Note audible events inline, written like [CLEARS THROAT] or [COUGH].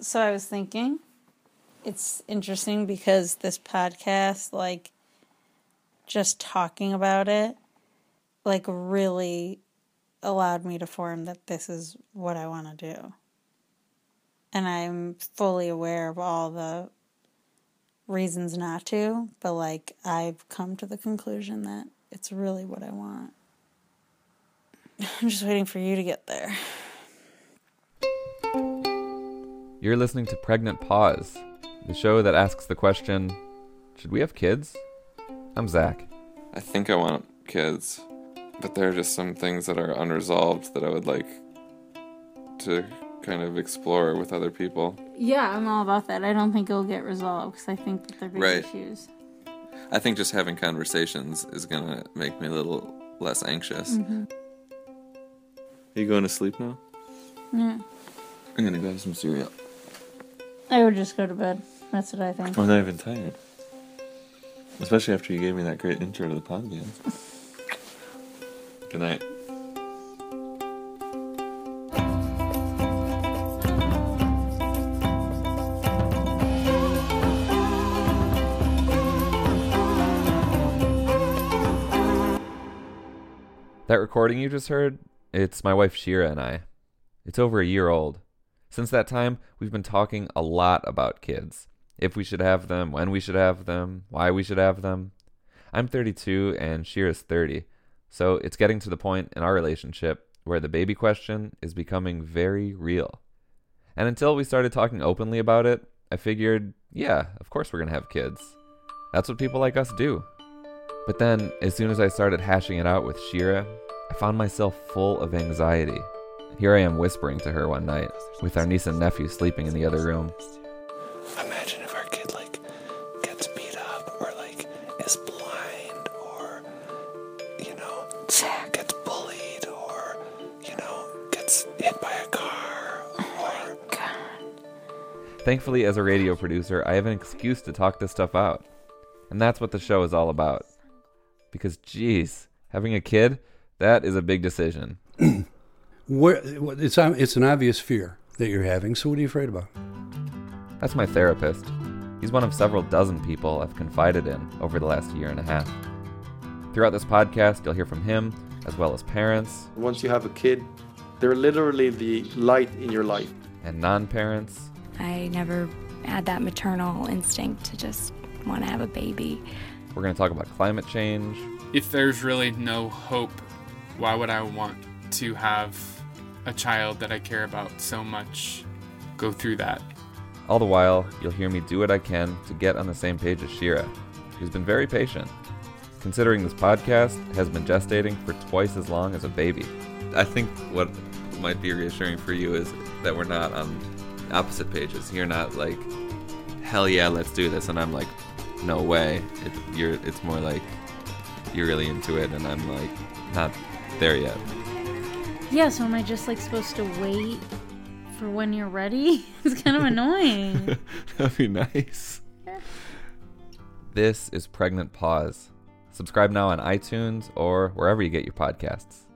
So I was thinking, it's interesting because this podcast, like, just talking about it, like, really allowed me to form that this is what I want to do. And I'm fully aware of all the reasons not to, but like I've come to the conclusion that it's really what I want. [LAUGHS] I'm just waiting for you to get there. You're listening to Pregnant Pause, the show that asks the question Should we have kids? I'm Zach. I think I want kids, but there are just some things that are unresolved that I would like to kind of explore with other people. Yeah, I'm all about that. I don't think it'll get resolved because I think that they're big Right. issues. I think just having conversations is gonna make me a little less anxious. Mm-hmm. Are you going to sleep now? Yeah. I'm gonna grab some cereal. I would just go to bed. That's what I think. I'm not even tired. Especially after you gave me that great intro to the podcast. Good night. That recording you just heard, it's my wife Shira and I. It's over a year old. Since that time, we've been talking a lot about kids. If we should have them, when we should have them, why we should have them. I'm 32 and Shira's 30, so it's getting to the point in our relationship where the baby question is becoming very real. And until we started talking openly about it, I figured, yeah, of course we're gonna have kids. That's what people like us do. But then, as soon as I started hashing it out with Shira, I found myself full of anxiety. Here I am whispering to her one night, with our niece and nephew sleeping in the other room. Imagine if our kid like gets beat up or like is blind or you know gets bullied or you know gets hit by a car or Thankfully, as a radio producer, I have an excuse to talk this stuff out. And that's what the show is all about. Because, geez, having a kid, that is a big decision. [CLEARS THROAT] Where, it's, it's an obvious fear that you're having, so what are you afraid about? That's my therapist. He's one of several dozen people I've confided in over the last year and a half. Throughout this podcast, you'll hear from him, as well as parents Once you have a kid, they're literally the light in your life. and non parents, I never had that maternal instinct to just want to have a baby. We're going to talk about climate change, if there's really no hope, why would I want to have a child that I care about so much go through that? All the while, you'll hear me do what I can to get on the same page as Shira, who's been very patient, considering this podcast has been gestating for twice as long as a baby. I think what might be reassuring for you is that we're not on opposite pages. You're not like, hell yeah, let's do this, and I'm like, no way. It, you're. It's more like you're really into it, and I'm like not there yet. Yeah, so am I just like supposed to wait for when you're ready? [LAUGHS] It's kind of annoying. [LAUGHS] That'd be nice. [LAUGHS] This is Pregnant Pause. Subscribe now on iTunes or wherever you get your podcasts.